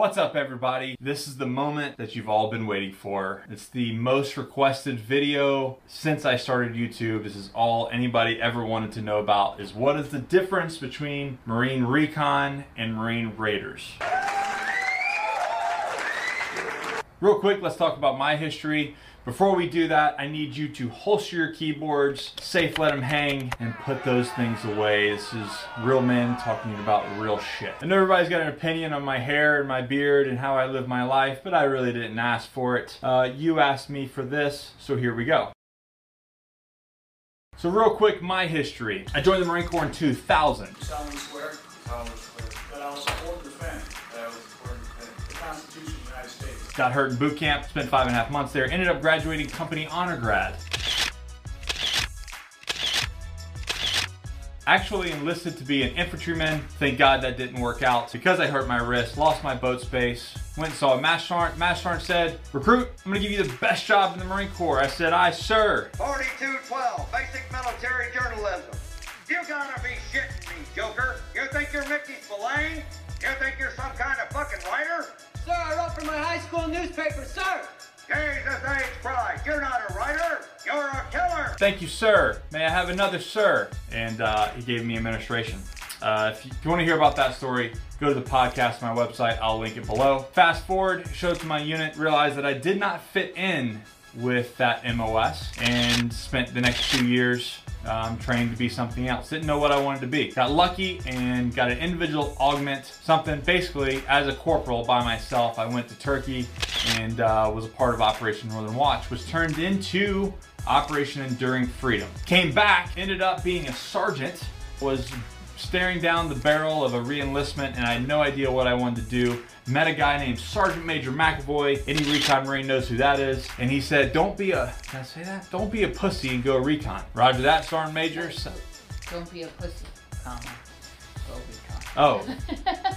What's up everybody? This is the moment that you've all been waiting for. It's the most requested video since I started YouTube. This is all anybody ever wanted to know about is what is the difference between Marine Recon and Marine Raiders. Real quick, let's talk about my history. Before we do that, I need you to holster your keyboards, safe let them hang, and put those things away. This is real men talking about real shit. I know everybody's got an opinion on my hair and my beard and how I live my life, but I really didn't ask for it. Uh, you asked me for this, so here we go. So real quick, my history. I joined the Marine Corps in 2000. solemnly swear solemnly Got hurt in boot camp, spent five and a half months there, ended up graduating company honor grad. Actually enlisted to be an infantryman. Thank God that didn't work out because I hurt my wrist, lost my boat space, went and saw a Master Sergeant. Master Sergeant said, recruit, I'm gonna give you the best job in the Marine Corps. I said, aye, sir. 4212, basic military journalism. You gotta be shitting me, Joker. You think you're Mickey Spillane? You think you're some kind of fucking writer? Sir, for my high school newspaper, sir. Jesus H. Christ, you're not a writer. You're a killer. Thank you, sir. May I have another sir? And uh, he gave me administration. Uh, if, you, if you want to hear about that story, go to the podcast, my website. I'll link it below. Fast forward, showed to my unit, realized that I did not fit in with that MOS, and spent the next two years um, training to be something else. Didn't know what I wanted to be. Got lucky and got an individual augment, something basically as a corporal by myself. I went to Turkey and uh, was a part of Operation Northern Watch, was turned into Operation Enduring Freedom. Came back, ended up being a sergeant, was staring down the barrel of a re-enlistment and I had no idea what I wanted to do. Met a guy named Sergeant Major McAvoy. Any recon marine knows who that is. And he said, don't be a, can I say that? Don't be a pussy and go recon. Roger that, Sergeant Major. So, Don't be a pussy, comma. Oh,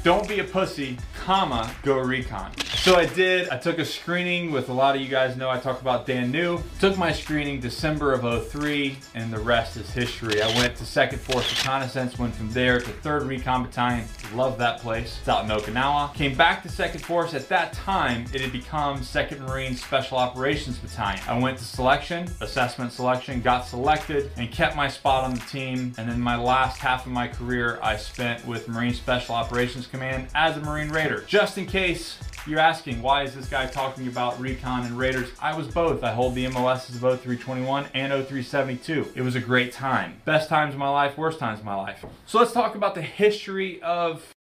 don't be a pussy, comma, go recon. So I did, I took a screening with a lot of you guys know I talk about Dan New. Took my screening December of 03 and the rest is history. I went to 2nd Force Reconnaissance, went from there to 3rd Recon Battalion. Love that place. It's out in Okinawa. Came back to 2nd Force. At that time, it had become 2nd Marine Special Operations Battalion. I went to selection, assessment selection, got selected and kept my spot on the team. And then my last half of my career, I spent with Marine Special Operations Command as a Marine Raider. Just in case you're asking, why is this guy talking about recon and raiders? I was both. I hold the MOSs of 0321 and 0372. It was a great time. Best times of my life, worst times of my life. So let's talk about the history of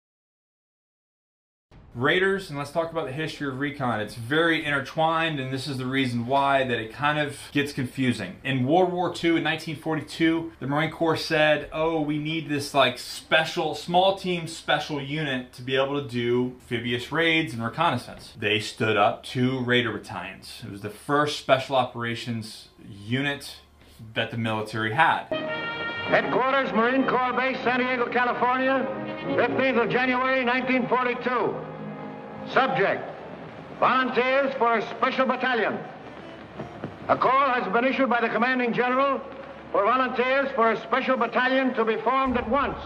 Raiders and let's talk about the history of recon. It's very intertwined and this is the reason why that it kind of gets confusing. In World War II in 1942, the Marine Corps said, oh, we need this like special, small team special unit to be able to do amphibious raids and reconnaissance. They stood up two Raider battalions. It was the first special operations unit that the military had. Headquarters, Marine Corps Base, San Diego, California, 15th of January, 1942. Subject, volunteers for a special battalion. A call has been issued by the commanding general for volunteers for a special battalion to be formed at once.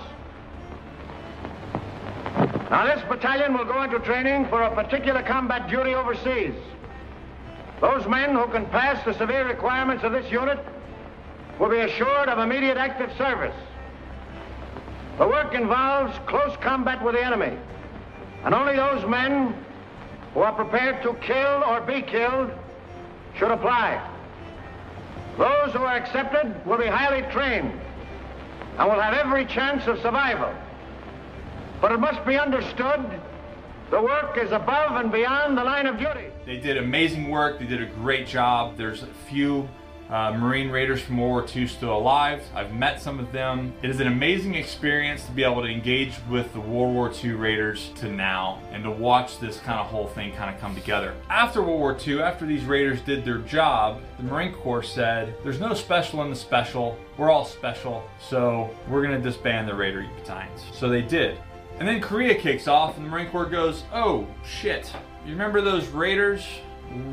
Now, this battalion will go into training for a particular combat duty overseas. Those men who can pass the severe requirements of this unit will be assured of immediate active service. The work involves close combat with the enemy, and only those men who are prepared to kill or be killed should apply. Those who are accepted will be highly trained and will have every chance of survival. But it must be understood the work is above and beyond the line of duty. They did amazing work. They did a great job. There's a few uh, Marine Raiders from World War II still alive. I've met some of them. It is an amazing experience to be able to engage with the World War II Raiders to now and to watch this kind of whole thing kind of come together. After World War II, after these Raiders did their job, the Marine Corps said, there's no special in the special. We're all special, so we're going to disband the Raider battalions. So they did. And then Korea kicks off and the Marine Corps goes, oh shit, you remember those Raiders?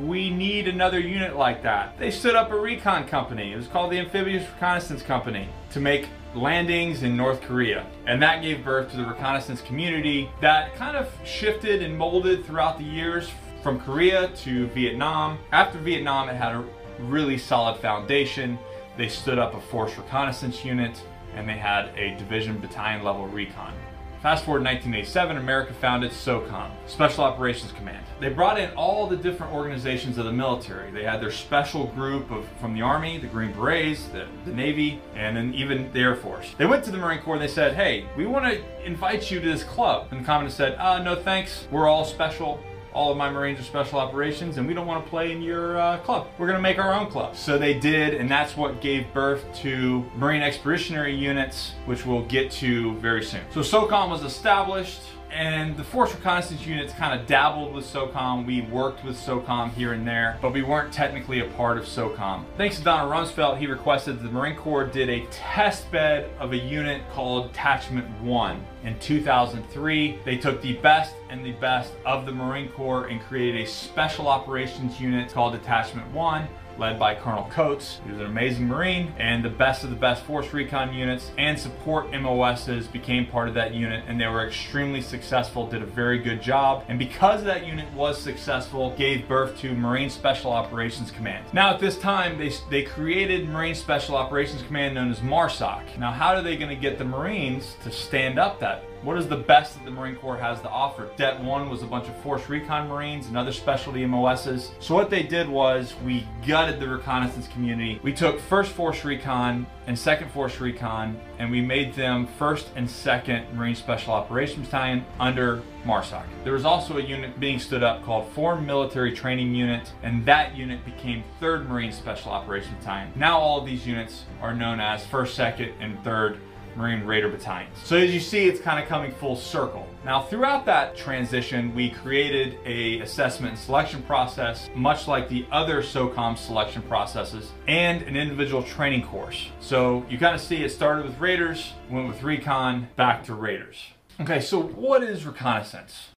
We need another unit like that. They stood up a recon company. It was called the Amphibious Reconnaissance Company to make landings in North Korea. And that gave birth to the reconnaissance community that kind of shifted and molded throughout the years from Korea to Vietnam. After Vietnam, it had a really solid foundation. They stood up a force reconnaissance unit and they had a division battalion level recon. Fast forward 1987, America founded SOCOM, Special Operations Command. They brought in all the different organizations of the military. They had their special group of from the Army, the Green Berets, the, the Navy, and then even the Air Force. They went to the Marine Corps and they said, hey, we want to invite you to this club. And the Commandant said, uh, no thanks, we're all special all of my Marines are special operations and we don't want to play in your uh, club. We're going to make our own club. So they did, and that's what gave birth to Marine Expeditionary Units, which we'll get to very soon. So SOCOM was established and the Force Reconnaissance units kind of dabbled with SOCOM. We worked with SOCOM here and there, but we weren't technically a part of SOCOM. Thanks to Donald Rumsfeld, he requested the Marine Corps did a test bed of a unit called Detachment 1. In 2003, they took the best and the best of the Marine Corps and created a special operations unit called Detachment 1 led by Colonel Coates, who's an amazing Marine, and the best of the best Force Recon units and support MOSs became part of that unit, and they were extremely successful, did a very good job, and because that unit was successful, gave birth to Marine Special Operations Command. Now at this time, they, they created Marine Special Operations Command known as MARSOC. Now how are they gonna get the Marines to stand up that what is the best that the Marine Corps has to offer? Det 1 was a bunch of Force Recon Marines and other specialty MOSs. So what they did was we gutted the reconnaissance community. We took 1st Force Recon and 2nd Force Recon and we made them 1st and 2nd Marine Special Operations Battalion under MARSOC. There was also a unit being stood up called Foreign Military Training Unit and that unit became 3rd Marine Special Operations Battalion. Now all of these units are known as 1st, 2nd, and 3rd Marine Raider battalions. So as you see, it's kind of coming full circle. Now throughout that transition, we created a assessment and selection process, much like the other SOCOM selection processes, and an individual training course. So you kind of see it started with Raiders, went with Recon, back to Raiders. Okay, so what is reconnaissance?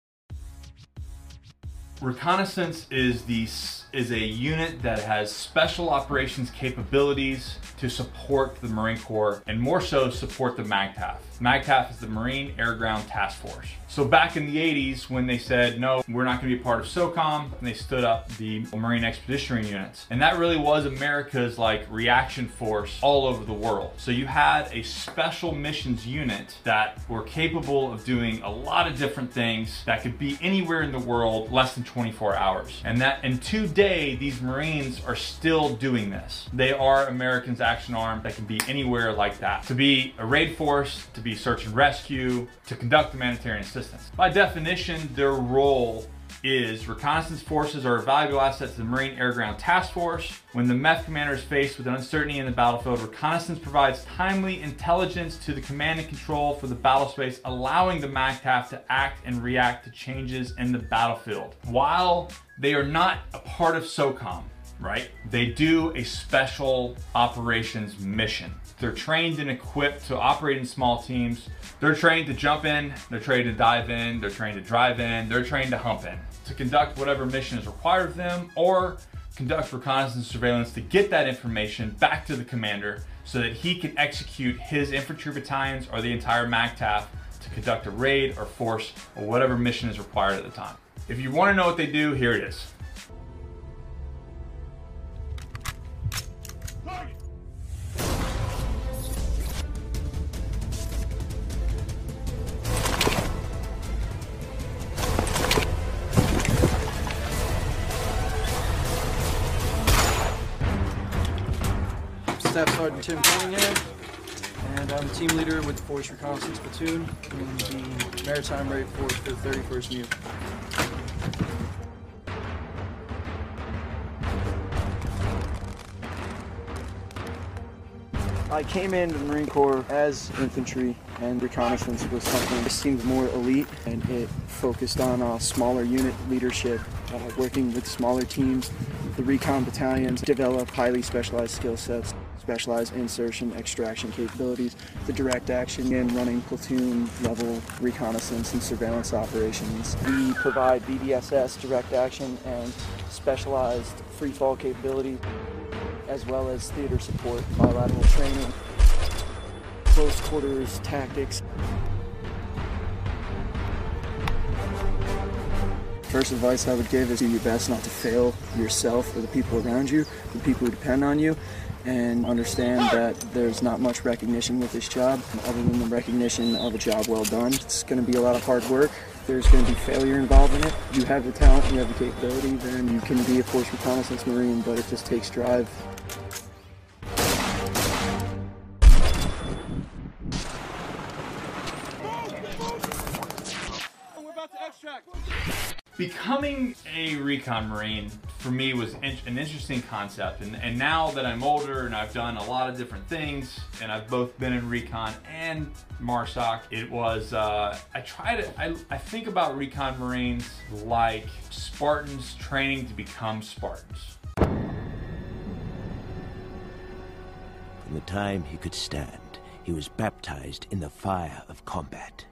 Reconnaissance is the is a unit that has special operations capabilities to support the Marine Corps and more so support the MAGTF. MAGTF is the Marine Air Ground Task Force. So back in the 80s when they said, no, we're not gonna be part of SOCOM, and they stood up the Marine Expeditionary Units. And that really was America's like reaction force all over the world. So you had a special missions unit that were capable of doing a lot of different things that could be anywhere in the world less than 24 hours. And that in today, these Marines are still doing this. They are Americans action arm that can be anywhere like that. To be a raid force, to be search and rescue, to conduct humanitarian assistance. By definition, their role is reconnaissance forces are a valuable asset to the Marine Air Ground Task Force. When the MEF commander is faced with uncertainty in the battlefield, reconnaissance provides timely intelligence to the command and control for the battle space, allowing the MAGTF to act and react to changes in the battlefield. While they are not a part of SOCOM, right? They do a special operations mission. They're trained and equipped to operate in small teams. They're trained to jump in, they're trained to dive in, they're trained to drive in, they're trained to hump in, to conduct whatever mission is required of them or conduct reconnaissance surveillance to get that information back to the commander so that he can execute his infantry battalions or the entire MAGTF to conduct a raid or force or whatever mission is required at the time. If you want to know what they do, here it is. Team leader with the Force Reconnaissance Platoon in the Maritime Raid Force for the 31st MEU. I came into the Marine Corps as infantry, and reconnaissance was something that seemed more elite, and it focused on uh, smaller unit leadership, uh, working with smaller teams, the recon battalions, develop highly specialized skill sets specialized insertion extraction capabilities, the direct action and running platoon level reconnaissance and surveillance operations. We provide VBSS direct action and specialized free fall capability as well as theater support, bilateral training. close quarters tactics. First advice I would give is do your best not to fail yourself or the people around you, the people who depend on you, and understand that there's not much recognition with this job other than the recognition of a job well done. It's going to be a lot of hard work. There's going to be failure involved in it. You have the talent, you have the capability, then you can be a force reconnaissance marine, but it just takes drive. Becoming a recon marine for me was in- an interesting concept, and, and now that I'm older and I've done a lot of different things, and I've both been in recon and MARSOC, it was uh, I try to I, I think about recon marines like Spartans training to become Spartans. From the time he could stand, he was baptized in the fire of combat.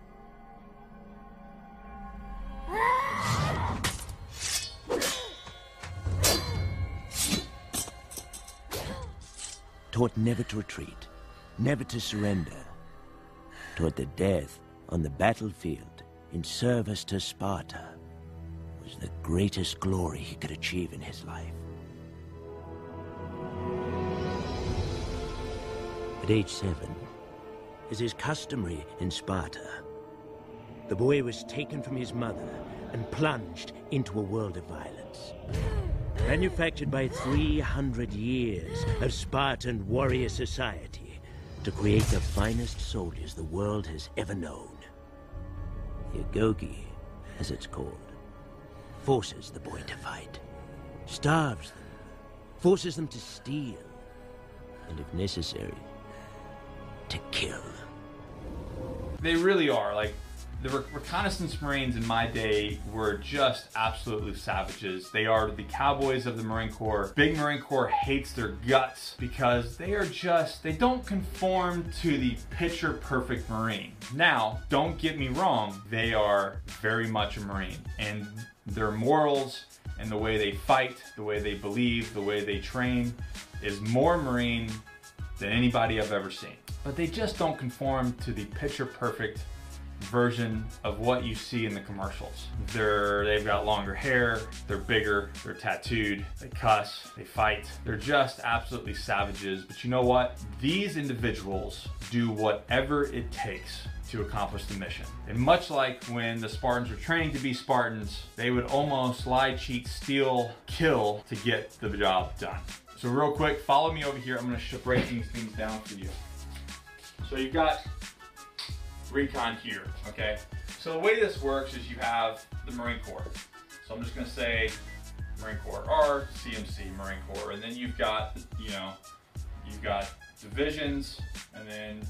Taught never to retreat, never to surrender. Taught that death on the battlefield in service to Sparta was the greatest glory he could achieve in his life. At age seven, as is customary in Sparta, the boy was taken from his mother and plunged into a world of violence. Manufactured by 300 years of Spartan warrior society to create the finest soldiers the world has ever known. The Agoge, as it's called, forces the boy to fight, starves them, forces them to steal, and if necessary, to kill. They really are like the re- reconnaissance marines in my day were just absolutely savages. They are the cowboys of the Marine Corps. Big Marine Corps hates their guts because they are just they don't conform to the picture perfect Marine. Now, don't get me wrong, they are very much a Marine and their morals and the way they fight, the way they believe, the way they train is more Marine than anybody I've ever seen. But they just don't conform to the picture perfect version of what you see in the commercials. They're they've got longer hair, they're bigger, they're tattooed, they cuss, they fight. They're just absolutely savages. But you know what? These individuals do whatever it takes to accomplish the mission. And much like when the Spartans were training to be Spartans, they would almost lie, cheat, steal, kill to get the job done. So real quick, follow me over here. I'm gonna break these things down for you. So you've got recon here, okay? So the way this works is you have the Marine Corps. So I'm just gonna say Marine Corps R, CMC Marine Corps, and then you've got, you know, you've got divisions, and then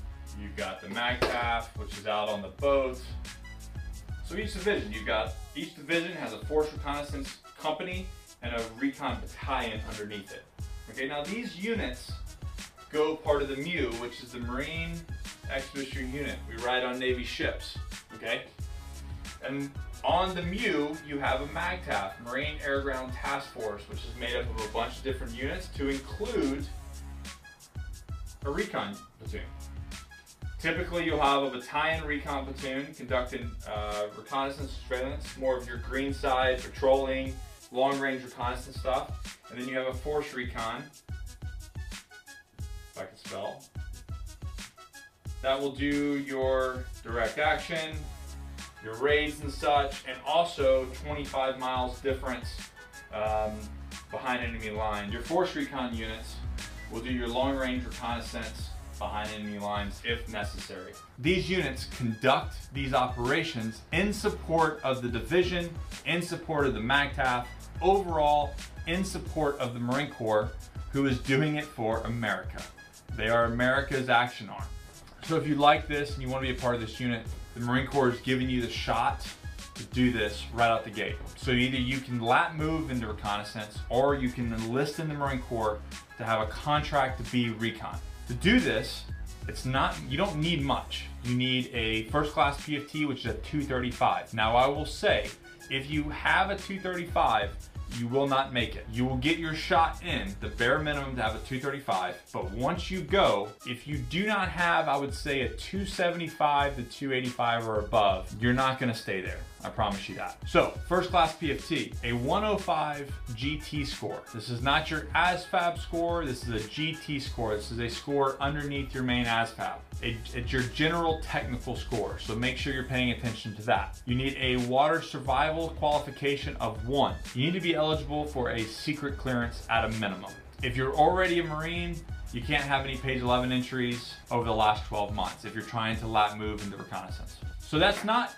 you've got the MAGTF, which is out on the boats. So each division, you've got, each division has a force reconnaissance company and a recon battalion underneath it. Okay, now these units go part of the MEU, which is the Marine Expeditionary Unit. We ride on Navy ships, okay? And on the MEU, you have a MAGTF, Marine Air Ground Task Force, which is made up of a bunch of different units to include a recon platoon. Typically, you'll have a battalion recon platoon conducting uh, reconnaissance, surveillance, more of your green side, patrolling, long range reconnaissance stuff. And then you have a force recon, if I can spell, that will do your direct action, your raids and such, and also 25 miles difference um, behind enemy lines. Your force recon units will do your long range reconnaissance behind enemy lines if necessary. These units conduct these operations in support of the division, in support of the MAGTF, overall in support of the Marine Corps, who is doing it for America. They are America's action arm. So if you like this and you want to be a part of this unit, the Marine Corps is giving you the shot to do this right out the gate. So either you can lat move into reconnaissance or you can enlist in the Marine Corps to have a contract to be recon. To do this, it's not you don't need much. You need a first class PFT which is a 235. Now I will say if you have a 235, you will not make it. You will get your shot in, the bare minimum to have a 235, but once you go, if you do not have, I would say, a 275 to 285 or above, you're not gonna stay there. I promise you that. So, first class PFT, a 105 GT score. This is not your ASVAB score, this is a GT score. This is a score underneath your main ASVAB. It, it's your general technical score, so make sure you're paying attention to that. You need a water survival qualification of one. You need to be eligible for a secret clearance at a minimum. If you're already a Marine, you can't have any page 11 entries over the last 12 months if you're trying to lat move into reconnaissance. So that's not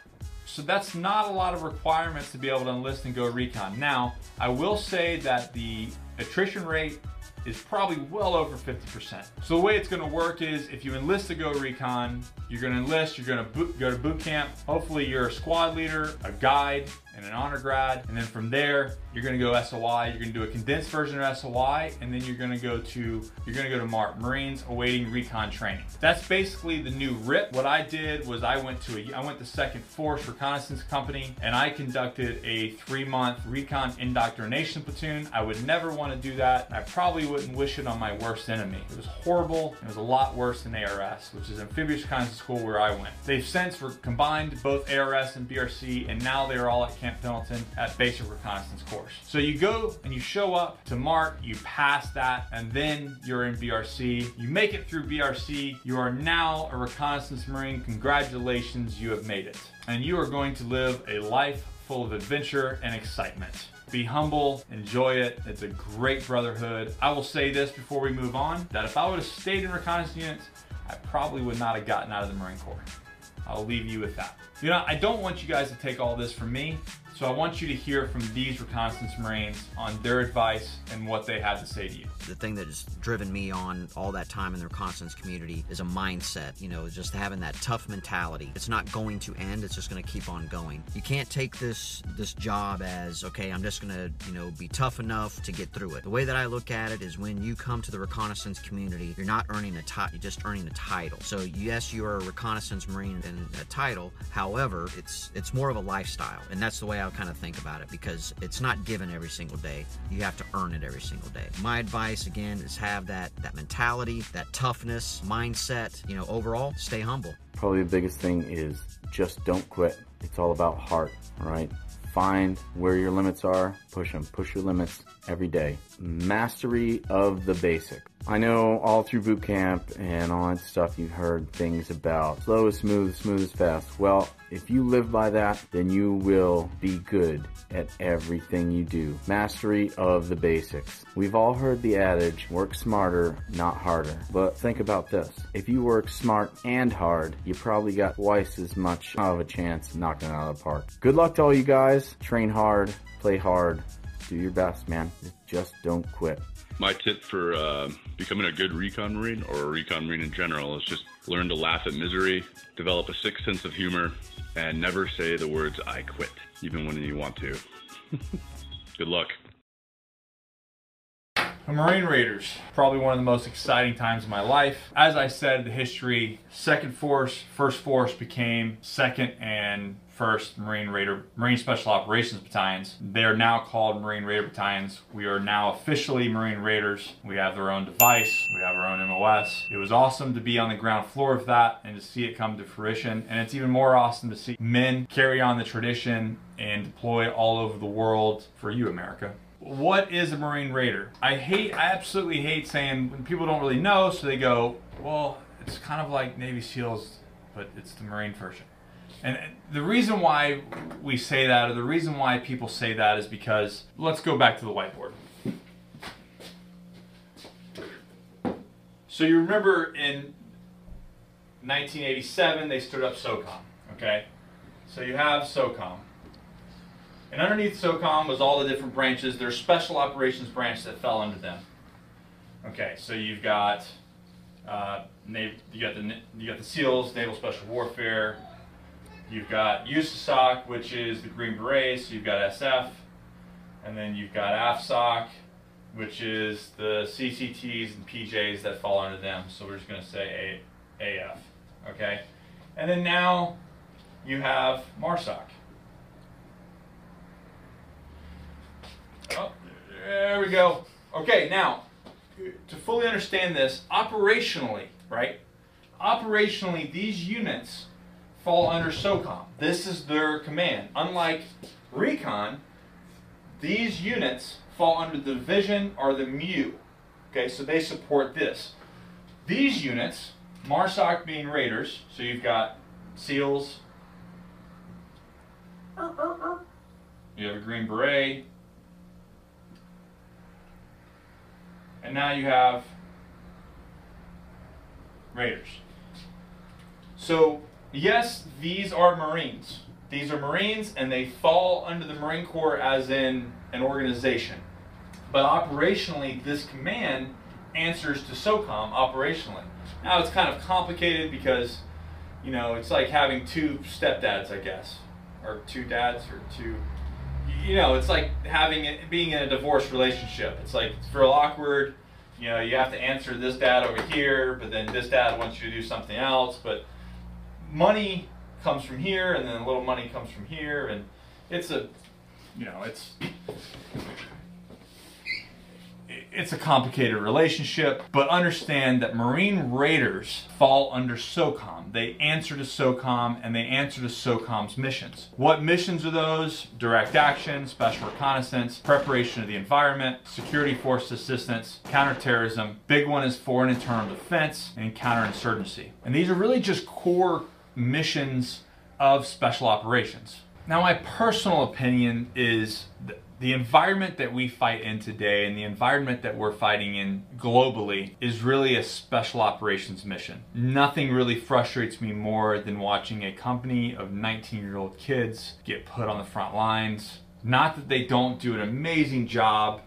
so that's not a lot of requirements to be able to enlist and go recon. Now, I will say that the attrition rate is probably well over 50%. So the way it's gonna work is if you enlist to go recon, you're gonna enlist, you're gonna boot, go to boot camp. Hopefully you're a squad leader, a guide, and an honor grad. And then from there, you're gonna go SOI. You're gonna do a condensed version of SOI, and then you're gonna go to you're gonna go to MART, Marines awaiting recon training. That's basically the new RIP. What I did was I went to a I went to Second Force Reconnaissance Company, and I conducted a three month recon indoctrination platoon. I would never want to do that. I probably wouldn't wish it on my worst enemy. It was horrible. It was a lot worse than ARS, which is Amphibious Kinds of School where I went. They've since combined both ARS and BRC, and now they're all at Camp Pendleton at Basic Reconnaissance Course. So you go and you show up to MART, you pass that, and then you're in BRC. You make it through BRC. You are now a Reconnaissance Marine. Congratulations, you have made it. And you are going to live a life full of adventure and excitement. Be humble, enjoy it. It's a great brotherhood. I will say this before we move on that if I would have stayed in reconnaissance I probably would not have gotten out of the Marine Corps. I'll leave you with that. You know, I don't want you guys to take all this from me. So I want you to hear from these reconnaissance Marines on their advice and what they had to say to you. The thing that has driven me on all that time in the reconnaissance community is a mindset, you know, just having that tough mentality. It's not going to end, it's just going to keep on going. You can't take this this job as, okay, I'm just going to, you know, be tough enough to get through it. The way that I look at it is when you come to the reconnaissance community, you're not earning a title, you're just earning a title. So yes, you are a reconnaissance Marine and a title. However, it's it's more of a lifestyle. And that's the way I kind of think about it because it's not given every single day. You have to earn it every single day. My advice again is have that that mentality, that toughness, mindset. You know, overall, stay humble. Probably the biggest thing is just don't quit. It's all about heart, right? Find where your limits are, push them, push your limits every day. Mastery of the basic. I know all through boot camp and all that stuff you've heard things about slow is smooth, smooth is fast. Well, if you live by that, then you will be good at everything you do. Mastery of the basics. We've all heard the adage, work smarter, not harder. But think about this. If you work smart and hard, you probably got twice as much of a chance knocking out of the park. Good luck to all you guys. Train hard, play hard, do your best, man. Just don't quit. My tip for uh, becoming a good recon marine or a recon marine in general is just learn to laugh at misery, develop a sick sense of humor, and never say the words "I quit," even when you want to. good luck. Marine Raiders, probably one of the most exciting times of my life. As I said, the history, second force, first force became second and first Marine Raider, Marine Special Operations Battalions. They are now called Marine Raider Battalions. We are now officially Marine Raiders. We have our own device. We have our own MOS. It was awesome to be on the ground floor of that and to see it come to fruition. And it's even more awesome to see men carry on the tradition and deploy all over the world for you, America what is a Marine Raider? I hate, I absolutely hate saying when people don't really know, so they go, well, it's kind of like Navy SEALs, but it's the Marine version. And the reason why we say that, or the reason why people say that, is because let's go back to the whiteboard. So you remember in 1987 they stood up SOCOM, okay? So you have SOCOM. And underneath SOCOM was all the different branches. There's special operations branch that fell under them. Okay, so you've got uh, you got the you got the SEALs, Naval Special Warfare. You've got USASOC, which is the Green Berets. So you've got SF, and then you've got AFSOC, which is the CCTs and PJs that fall under them. So we're just going to say A, AF. Okay, and then now you have MARSOC. Oh, there we go. Okay, now to fully understand this, operationally, right? Operationally, these units fall under SOCOM. This is their command. Unlike Recon, these units fall under the division or the MEU. Okay, so they support this. These units, MARSOC being Raiders, so you've got SEALs, you have a Green Beret, and now you have Raiders. So, yes, these are Marines. These are Marines and they fall under the Marine Corps as in an organization. But operationally, this command answers to SOCOM operationally. Now it's kind of complicated because, you know, it's like having two stepdads, I guess, or two dads, or two. You know, it's like having it, being in a divorce relationship. It's like it's real awkward. You know, you have to answer this dad over here, but then this dad wants you to do something else. But money comes from here, and then a little money comes from here, and it's a, you know, it's it's a complicated relationship, but understand that Marine Raiders fall under SOCOM. They answer to SOCOM and they answer to SOCOM's missions. What missions are those? Direct action, special reconnaissance, preparation of the environment, security force assistance, counterterrorism. Big one is foreign internal defense and counterinsurgency. And these are really just core missions of special operations. Now, my personal opinion is the environment that we fight in today and the environment that we're fighting in globally is really a special operations mission. Nothing really frustrates me more than watching a company of 19 year old kids get put on the front lines. Not that they don't do an amazing job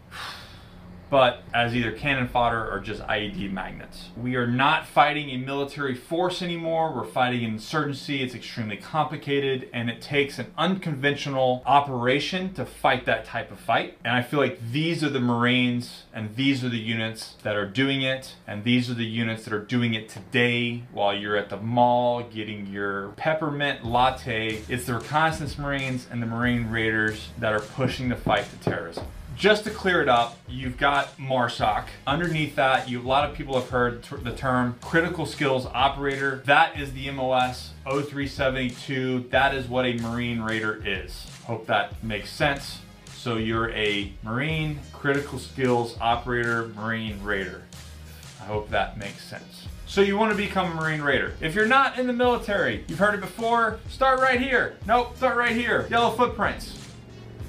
but as either cannon fodder or just IED magnets. We are not fighting a military force anymore. We're fighting an insurgency. It's extremely complicated and it takes an unconventional operation to fight that type of fight. And I feel like these are the Marines and these are the units that are doing it. And these are the units that are doing it today while you're at the mall getting your peppermint latte. It's the reconnaissance Marines and the Marine Raiders that are pushing the fight to terrorism just to clear it up, you've got MARSOC. Underneath that, you a lot of people have heard the term critical skills operator. That is the MOS 0372. That is what a Marine Raider is. Hope that makes sense. So you're a Marine critical skills operator, Marine Raider. I hope that makes sense. So you want to become a Marine Raider. If you're not in the military, you've heard it before, start right here. Nope, start right here. Yellow footprints.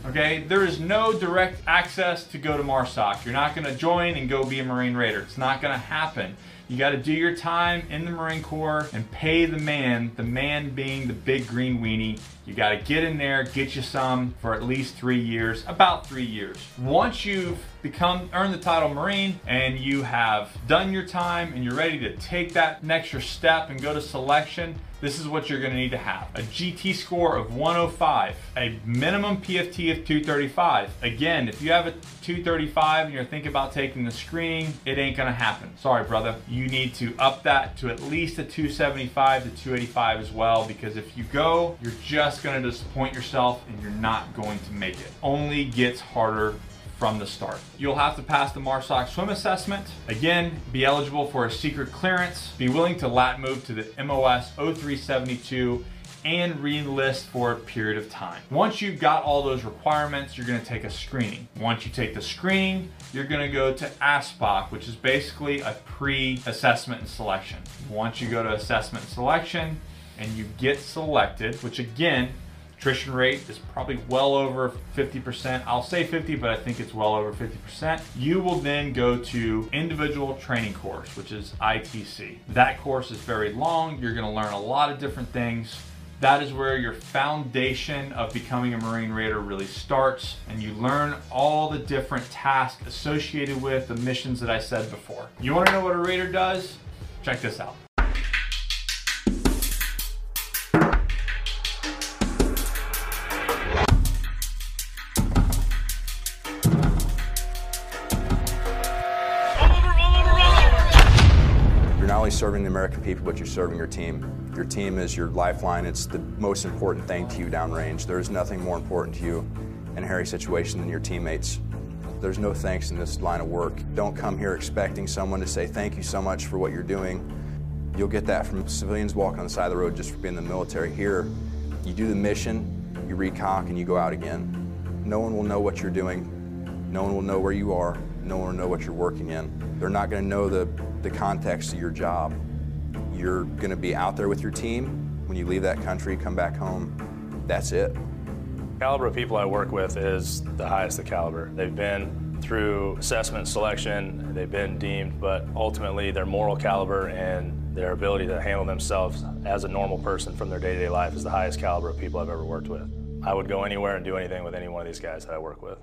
Okay, there is no direct access to go to MARSOC. You're not going to join and go be a Marine Raider. It's not going to happen. You got to do your time in the Marine Corps and pay the man, the man being the big green weenie. You got to get in there, get you some for at least three years, about three years. Once you've become, earn the title Marine and you have done your time and you're ready to take that next step and go to selection, this is what you're gonna need to have. A GT score of 105, a minimum PFT of 235. Again, if you have a 235 and you're thinking about taking the screening, it ain't gonna happen. Sorry, brother. You need to up that to at least a 275 to 285 as well, because if you go, you're just gonna disappoint yourself and you're not going to make it. Only gets harder from the start. You'll have to pass the MARSOC swim assessment. Again, be eligible for a secret clearance, be willing to lat move to the MOS 0372 and re-enlist for a period of time. Once you've got all those requirements, you're gonna take a screening. Once you take the screening, you're gonna go to ASPOC, which is basically a pre-assessment and selection. Once you go to assessment and selection and you get selected, which again, Attrition rate is probably well over 50%. I'll say 50, but I think it's well over 50%. You will then go to individual training course, which is ITC. That course is very long. You're gonna learn a lot of different things. That is where your foundation of becoming a Marine Raider really starts, and you learn all the different tasks associated with the missions that I said before. You wanna know what a Raider does? Check this out. American but you're serving your team. Your team is your lifeline. It's the most important thing to you downrange. There is nothing more important to you in a hairy situation than your teammates. There's no thanks in this line of work. Don't come here expecting someone to say thank you so much for what you're doing. You'll get that from civilians walking on the side of the road just for being in the military. Here, you do the mission, you recock, and you go out again. No one will know what you're doing. No one will know where you are. No one will know what you're working in. They're not going to know the, the context of your job. You're going to be out there with your team. When you leave that country, come back home, that's it. caliber of people I work with is the highest of caliber. They've been through assessment selection, they've been deemed, but ultimately their moral caliber and their ability to handle themselves as a normal person from their day-to-day life is the highest caliber of people I've ever worked with. I would go anywhere and do anything with any one of these guys that I work with.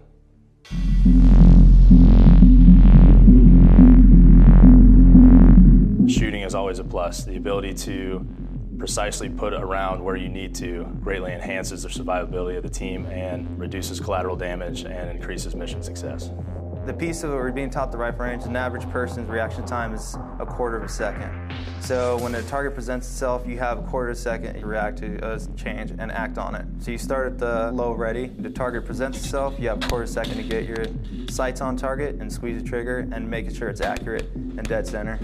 Is always a plus. The ability to precisely put around where you need to greatly enhances the survivability of the team and reduces collateral damage and increases mission success. The piece of it we're being taught the rifle range, an average person's reaction time is a quarter of a second. So when a target presents itself, you have a quarter of a second to react to a change and act on it. So you start at the low ready. The target presents itself, you have a quarter of a second to get your sights on target and squeeze the trigger and making sure it's accurate and dead center.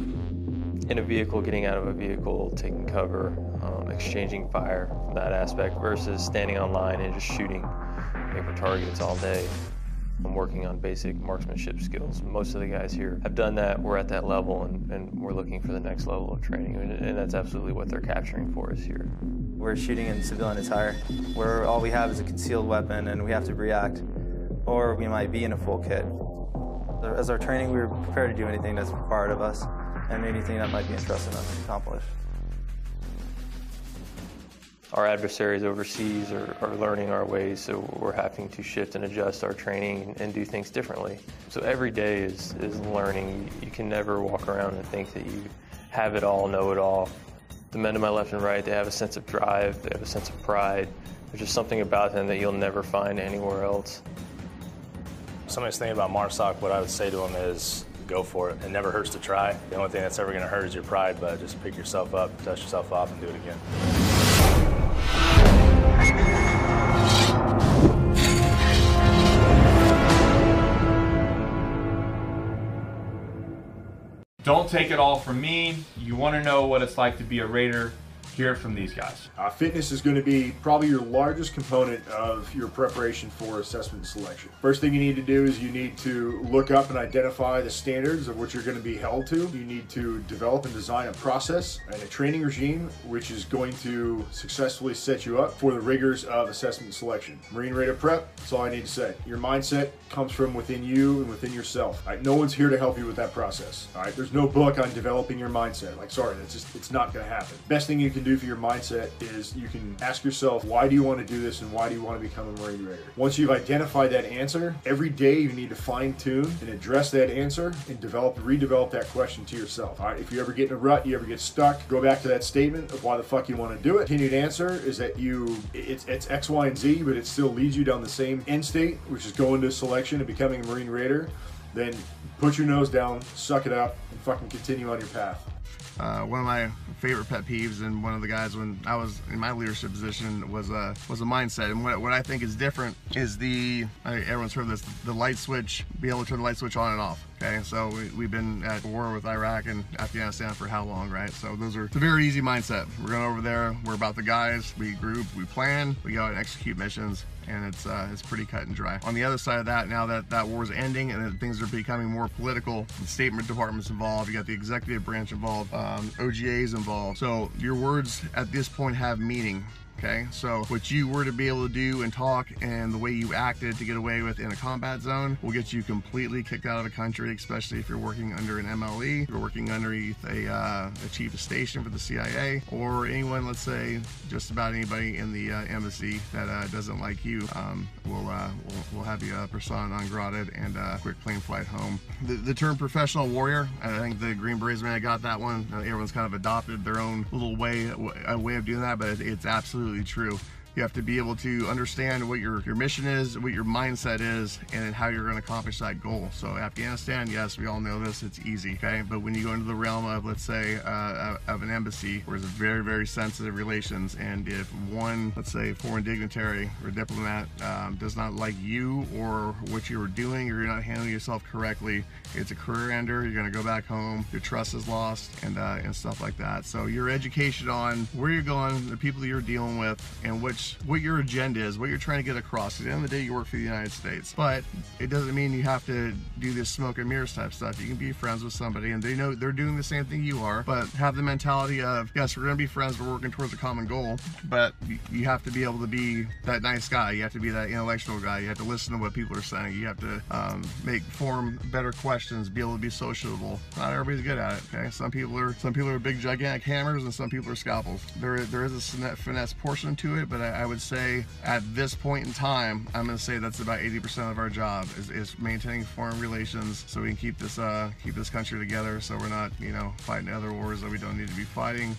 In a vehicle, getting out of a vehicle, taking cover, um, exchanging fire from that aspect versus standing on line and just shooting paper targets all day. I'm working on basic marksmanship skills. Most of the guys here have done that. We're at that level, and, and we're looking for the next level of training, and, and that's absolutely what they're capturing for us here. We're shooting in civilian attire, where all we have is a concealed weapon and we have to react, or we might be in a full kit. As our training, we were prepared to do anything that's required of us and anything that might be entrusted us to accomplish. Our adversaries overseas are, are learning our ways, so we're having to shift and adjust our training and, and do things differently. So every day is, is learning. You can never walk around and think that you have it all, know it all. The men to my left and right, they have a sense of drive, they have a sense of pride. There's just something about them that you'll never find anywhere else. Somebody's thinking about MARSOC, what I would say to them is go for it. It never hurts to try. The only thing that's ever going to hurt is your pride, but just pick yourself up, dust yourself off, and do it again. Don't take it all from me. You want to know what it's like to be a Raider? Hear from these guys. Uh, fitness is going to be probably your largest component of your preparation for assessment selection. First thing you need to do is you need to look up and identify the standards of what you're going to be held to. You need to develop and design a process and a training regime which is going to successfully set you up for the rigors of assessment selection. Marine Raider Prep, that's all I need to say. Your mindset comes from within you and within yourself. Right, no one's here to help you with that process. All right, there's no book on developing your mindset. Like, sorry, that's just it's not going to happen. Best thing you can do for your mindset is you can ask yourself, why do you want to do this and why do you want to become a Marine Raider? Once you've identified that answer, every day you need to fine tune and address that answer and develop, redevelop that question to yourself. All right, if you ever get in a rut, you ever get stuck, go back to that statement of why the fuck you want to do it. Continued answer is that you, it's, it's X, Y, and Z, but it still leads you down the same end state, which is going to selection and becoming a Marine Raider. Then put your nose down, suck it up, and fucking continue on your path. Uh, one of my favorite pet peeves and one of the guys when I was in my leadership position was a was a mindset and what, what I think is different is the I, everyone's heard this the light switch be able to turn the light switch on and off okay so we, we've been at war with Iraq and Afghanistan for how long right so those are it's a very easy mindset we're going over there we're about the guys we group we plan we go and execute missions and it's uh, it's pretty cut and dry. On the other side of that, now that that war is ending and things are becoming more political, the state department's involved, you got the executive branch involved, um, OGA's involved. So your words at this point have meaning. Okay, so what you were to be able to do and talk and the way you acted to get away with in a combat zone will get you completely kicked out of the country, especially if you're working under an MLE, you're working underneath a, uh, a chief of station for the CIA, or anyone, let's say, just about anybody in the uh, embassy that uh, doesn't like you, um, will uh, will will have you persona non grata and uh, quick plane flight home. The, the term professional warrior, I think the Green Berets man got that one. Uh, everyone's kind of adopted their own little way a way of doing that, but it's absolutely true. You have to be able to understand what your, your mission is, what your mindset is, and how you're going to accomplish that goal. So Afghanistan, yes, we all know this, it's easy, okay? But when you go into the realm of, let's say, uh, of an embassy, where it's very, very sensitive relations, and if one, let's say, foreign dignitary or diplomat um, does not like you or what you were doing, or you're not handling yourself correctly, it's a career ender. You're going to go back home, your trust is lost, and uh, and stuff like that. So your education on where you're going, the people you're dealing with, and which what your agenda is, what you're trying to get across. At the end of the day, you work for the United States, but it doesn't mean you have to do this smoke and mirrors type stuff. You can be friends with somebody, and they know they're doing the same thing you are, but have the mentality of yes, we're going to be friends, we're working towards a common goal, but you have to be able to be that nice guy. You have to be that intellectual guy. You have to listen to what people are saying. You have to um, make form better questions, be able to be sociable. Not everybody's good at it. Okay, some people are some people are big gigantic hammers, and some people are scalpels. There there is a finesse portion to it, but I, I would say at this point in time, I'm going to say that's about 80% of our job is, is maintaining foreign relations, so we can keep this uh, keep this country together, so we're not you know fighting other wars that we don't need to be fighting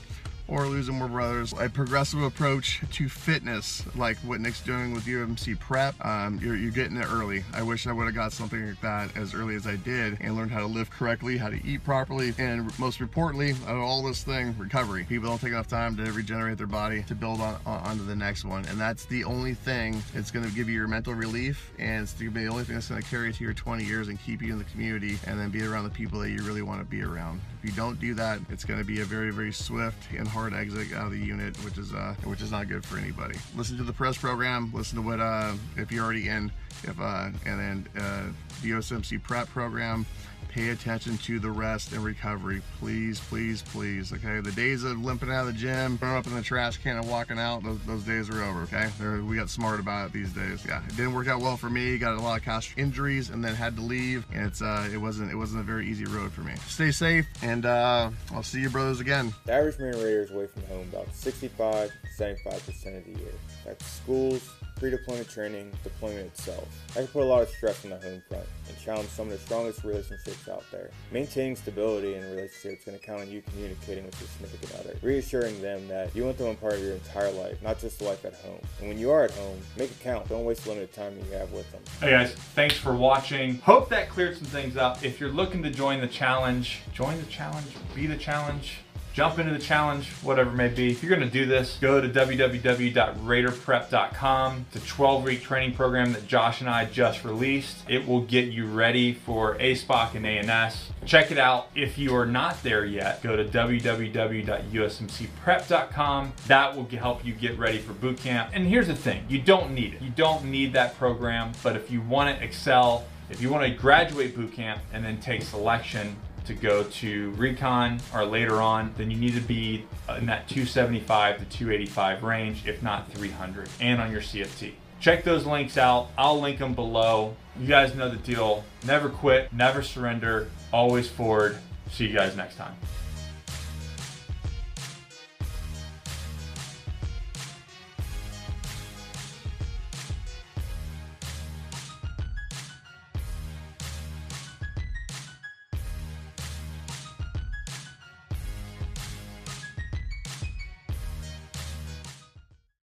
or losing more brothers. A progressive approach to fitness, like what Nick's doing with USMC prep, um, you're, you're, getting it early. I wish I would have got something like that as early as I did and learned how to live correctly, how to eat properly, and most importantly, all this thing, recovery. People don't take enough time to regenerate their body to build on, on onto the next one, and that's the only thing that's going to give you your mental relief, and it's going to be the only thing that's going to carry you to your 20 years and keep you in the community, and then be around the people that you really want to be around. If you don't do that, it's going to be a very, very swift and hard exit out of the unit, which is uh, which is not good for anybody. Listen to the press program. Listen to what uh, if you're already in, if uh, and then uh, the USMC prep program pay attention to the rest and recovery. Please, please, please. Okay, the days of limping out of the gym, throwing up in the trash can and walking out, those, those days are over. Okay, They're, we got smart about it these days. Yeah, it didn't work out well for me. Got a lot of cash injuries and then had to leave. And it's uh, it wasn't it wasn't a very easy road for me. Stay safe, and uh, I'll see you brothers again. The average Marine Raider is away from home about 65 75 percent of the year. That's schools, pre-deployment training, deployment itself. I can put a lot of stress on the home front and challenge some of the strongest relationships out there. Maintaining stability in relationships going to count on you communicating with your significant other, reassuring them that you want them a part of your entire life, not just the life at home. And when you are at home, make it count. Don't waste the limited time you have with them. Hey guys, thanks for watching. Hope that cleared some things up. If you're looking to join the challenge, join the challenge, be the challenge jump into the challenge, whatever it may be. If you're gonna do this, go to www.raiderprep.com. It's a 12 week training program that Josh and I just released. It will get you ready for ASPOC and A&S. Check it out. If you are not there yet, go to www.usmcprep.com. That will help you get ready for boot camp. And here's the thing, you don't need it. You don't need that program, but if you wanna excel, if you want to graduate boot camp and then take selection to go to recon or later on, then you need to be in that 275 to 285 range, if not 300, and on your CFT. Check those links out. I'll link them below. You guys know the deal. Never quit, never surrender, always forward. See you guys next time.